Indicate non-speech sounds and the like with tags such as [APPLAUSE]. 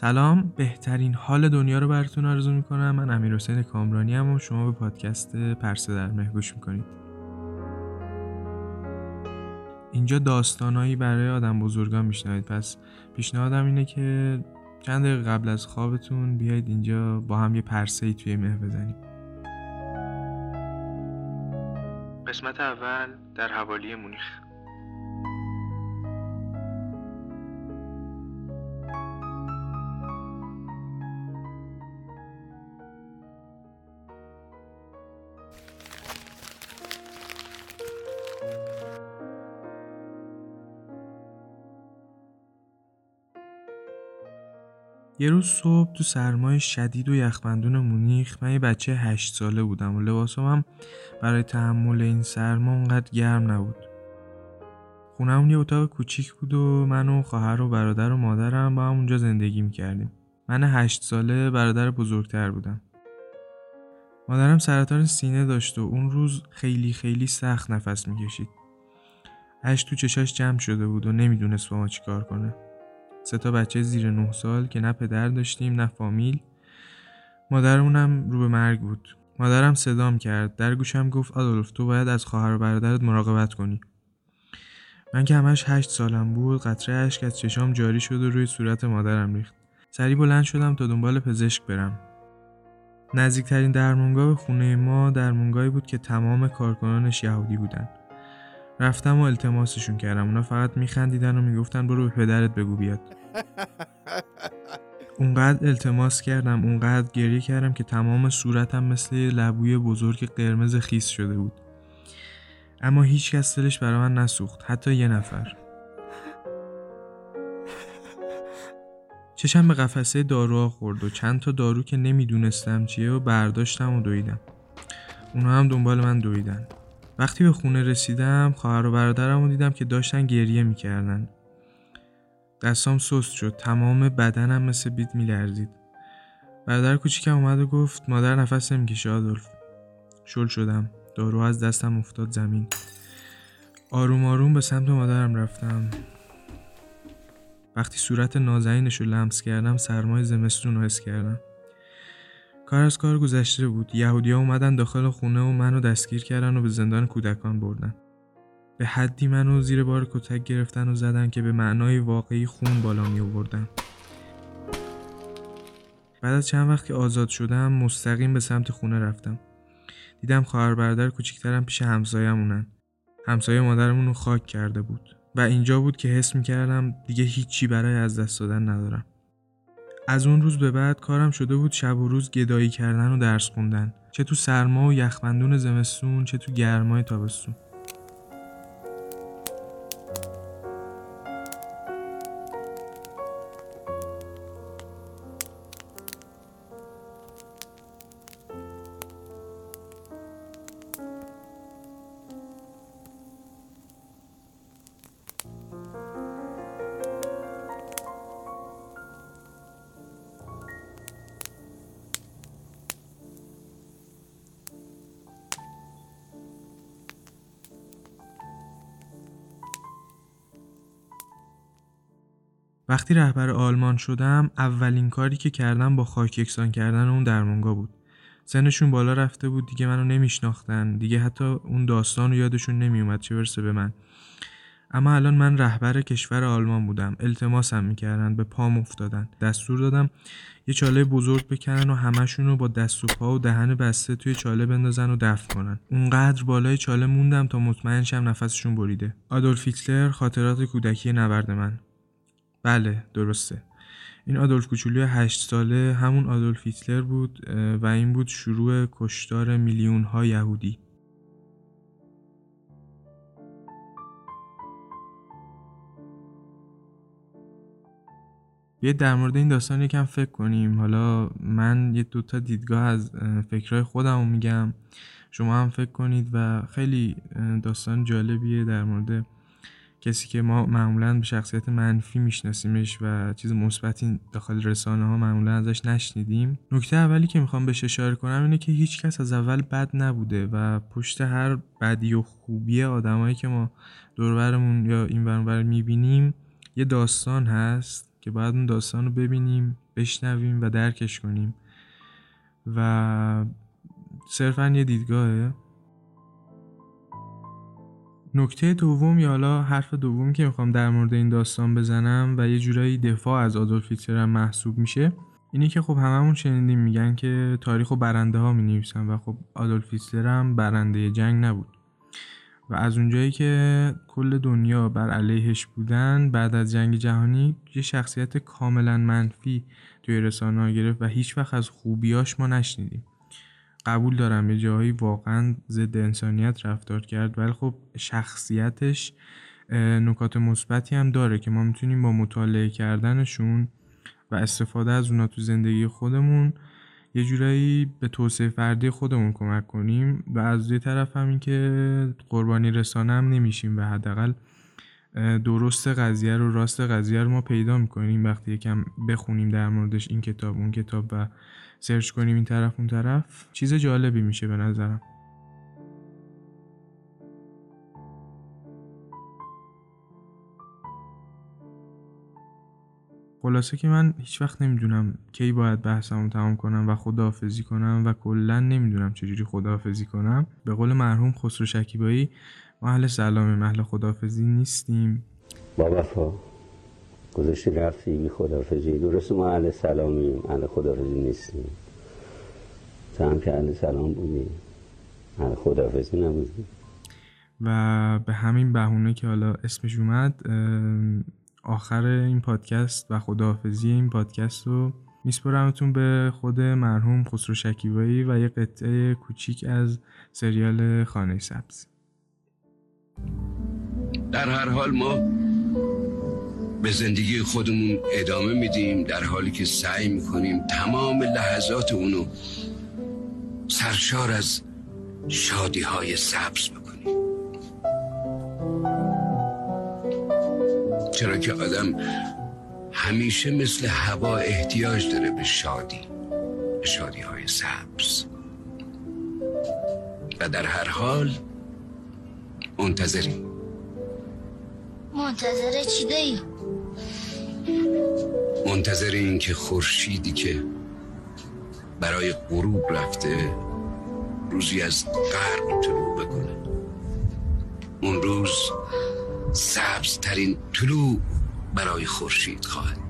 سلام بهترین حال دنیا رو براتون آرزو می‌کنم. من امیر حسین کامرانی هم و شما به پادکست پرسه در مه گوش می‌کنید. اینجا داستانهایی برای آدم بزرگان میشنوید. پس پیشنهادم اینه که چند دقیقه قبل از خوابتون بیاید اینجا با هم یه پرسه ای توی مه بزنیم. قسمت اول در حوالی مونیخ. یه روز صبح تو سرمای شدید و یخبندون مونیخ من یه بچه هشت ساله بودم و لباسم هم برای تحمل این سرما اونقدر گرم نبود. خونهمون یه اتاق کوچیک بود و من و خواهر و برادر و مادرم با هم اونجا زندگی می‌کردیم. من هشت ساله برادر بزرگتر بودم. مادرم سرطان سینه داشت و اون روز خیلی خیلی سخت نفس می‌کشید. هشت تو چشاش جمع شده بود و نمی‌دونست با ما چیکار کنه. سه تا بچه زیر نه سال که نه پدر داشتیم نه فامیل. مادرمونم رو به مرگ بود. مادرم صدام کرد. در گوشم گفت آدولف تو باید از خواهر و برادرت مراقبت کنی. من که همش هشت سالم بود قطره اشک از چشام جاری شد و روی صورت مادرم ریخت. سری بلند شدم تا دنبال پزشک برم. نزدیکترین درمونگاه به خونه ما درمونگاهی بود که تمام کارکنانش یهودی بودن. رفتم و التماسشون کردم. اونا فقط میخندیدن و می‌گفتن برو به پدرت بگو بیاد. [LAUGHS] اونقدر التماس کردم اونقدر گریه کردم که تمام صورتم مثل لبوی بزرگ قرمز خیس شده بود. اما هیچ کس دلش برای من نسوخت حتی یه نفر. چشم به قفسه داروها خورد و چند تا دارو که نمی‌دونستم چیه و برداشتم و دویدم. اونا هم دنبال من دویدن. وقتی به خونه رسیدم خواهر و برادرم رو دیدم که داشتن گریه می‌کردن. دستام سست شد تمام بدنم مثل بیت میلرزید. برادر کوچیکم اومد و گفت مادر نفس نمی‌کشه آدولف. شل شدم. دارو از دستم افتاد زمین. آروم آروم به سمت مادرم رفتم. وقتی صورت نازنینش رو لمس کردم سرمای زمستون رو حس کردم. کار از کار گذشته بود. یهودیا اومدن داخل خونه و منو دستگیر کردن و به زندان کودکان بردن. به حدی منو زیر بار کتک گرفتن و زدن که به معنای واقعی خون بالا می آوردن. بعد از چند وقت که آزاد شدم مستقیم به سمت خونه رفتم. دیدم خواهر برادر کوچیکترم پیش همسایه‌مونن. همسایه مادرمون رو خاک کرده بود. و اینجا بود که حس می‌کردم دیگه هیچی برای از دست دادن ندارم. از اون روز به بعد کارم شده بود شب و روز گدایی کردن و درس خوندن. چه تو سرما و یخبندون زمستون چه تو گرمای تابستون. وقتی رهبر آلمان شدم اولین کاری که کردم با خاک یکسان کردن اون درمونگا بود. سنشون بالا رفته بود دیگه منو نمیشناختن. دیگه حتی اون داستان رو یادشون نمیومد چه برسه به من. اما الان من رهبر کشور آلمان بودم. التماسم می‌کردن به پام افتادن. دستور دادم یه چاله بزرگ بکنن و همشون رو با دست و پا و دهن بسته توی چاله بندازن و دفن کنن. اونقدر بالای چاله موندم تا مطمئن شم نفسشون بریده. آدولف هیتلر خاطرات کودکی نبرد من. بله درسته. این آدولف کوچولوی هشت ساله همون آدولف هیتلر بود و این بود شروع کشتار میلیون ها یهودی. یه در مورد این داستان یکم فکر کنیم. حالا من یه دوتا دیدگاه از فکرهای خودم میگم. شما هم فکر کنید و خیلی داستان جالبیه در مورد کسی که ما معمولا به شخصیت منفی میشناسیمش و چیز مثبتی داخل رسانه ها معمولا ازش نشنیدیم نکته اولی که می‌خوام بهش اشاره کنم اینه که هیچ کس از اول بد نبوده و پشت هر بدی و خوبی آدمایی که ما دوربرمون یا این ورانور می‌بینیم یه داستان هست که باید اون داستان رو ببینیم بشنویم و درکش کنیم. و صرفا یه دیدگاهه. نکته دوم یا حالا حرف دوم که می‌خوام در مورد این داستان بزنم و یه جورایی دفاع از آدولف هیتلر محسوب میشه اینی که خب هممون شنیدیم میگن که تاریخ و برنده ها می و خب آدولف هیتلر هم برنده جنگ نبود. و از اونجایی که کل دنیا بر علیهش بودن بعد از جنگ جهانی یه شخصیت کاملا منفی توی رسانه ها گرفت و هیچ وقت از خوبیاش ما نشنیدیم. قبول دارم یه جایی واقعا ضد انسانیت رفتار کرد ولی خب شخصیتش نکات مثبتی هم داره که ما می‌تونیم با مطالعه کردنشون و استفاده از اونا تو زندگی خودمون یه جورایی به توسعه فردی خودمون کمک کنیم و از یه طرف هم که قربانی رسانه هم نمیشیم و حداقل درست قضیه رو راست قضیه رو ما پیدا می‌کنیم وقتی یکم بخونیم در موردش این کتاب اون کتاب و سرچ کنیم این طرف اون طرف. چیز جالبی میشه به نظرم. خلاصه که من هیچ وقت نمی‌دونم کی باید بحثمو تمام کنم و خداحافظی کنم و کلا نمی‌دونم چجوری خداحافظی کنم. به قول مرحوم خسرو شکیبایی ما اهل سلام محل خداحافظی نیستیم. با وفا گذاشتی رفتی بی خداحافظی. درست ما اهل سلامیم اهل خداحافظی نیستیم. تو هم که اهل سلام بودی اهل خداحافظی نبودی. و به همین بهونه که حالا اسمش اومد آخر این پادکست و خداحافظی این پادکست رو میسپرمتون به خود مرحوم خسرو شکیبایی و یه قطعه کوچیک از سریال خانه سبز. در هر حال ما به زندگی خودمون ادامه میدیم در حالی که سعی می‌کنیم تمام لحظات اونو سرشار از شادی های سبز بکنیم. چرا که آدم همیشه مثل هوا احتیاج داره به شادی به شادی های سبز. و در هر حال منتظریم. منتظر چی؟ منتظر این که خورشیدی که برای غروب رفته روزی از غرب طلوع بکنه. اون روز سبز ترین طلوع برای خورشید خواهد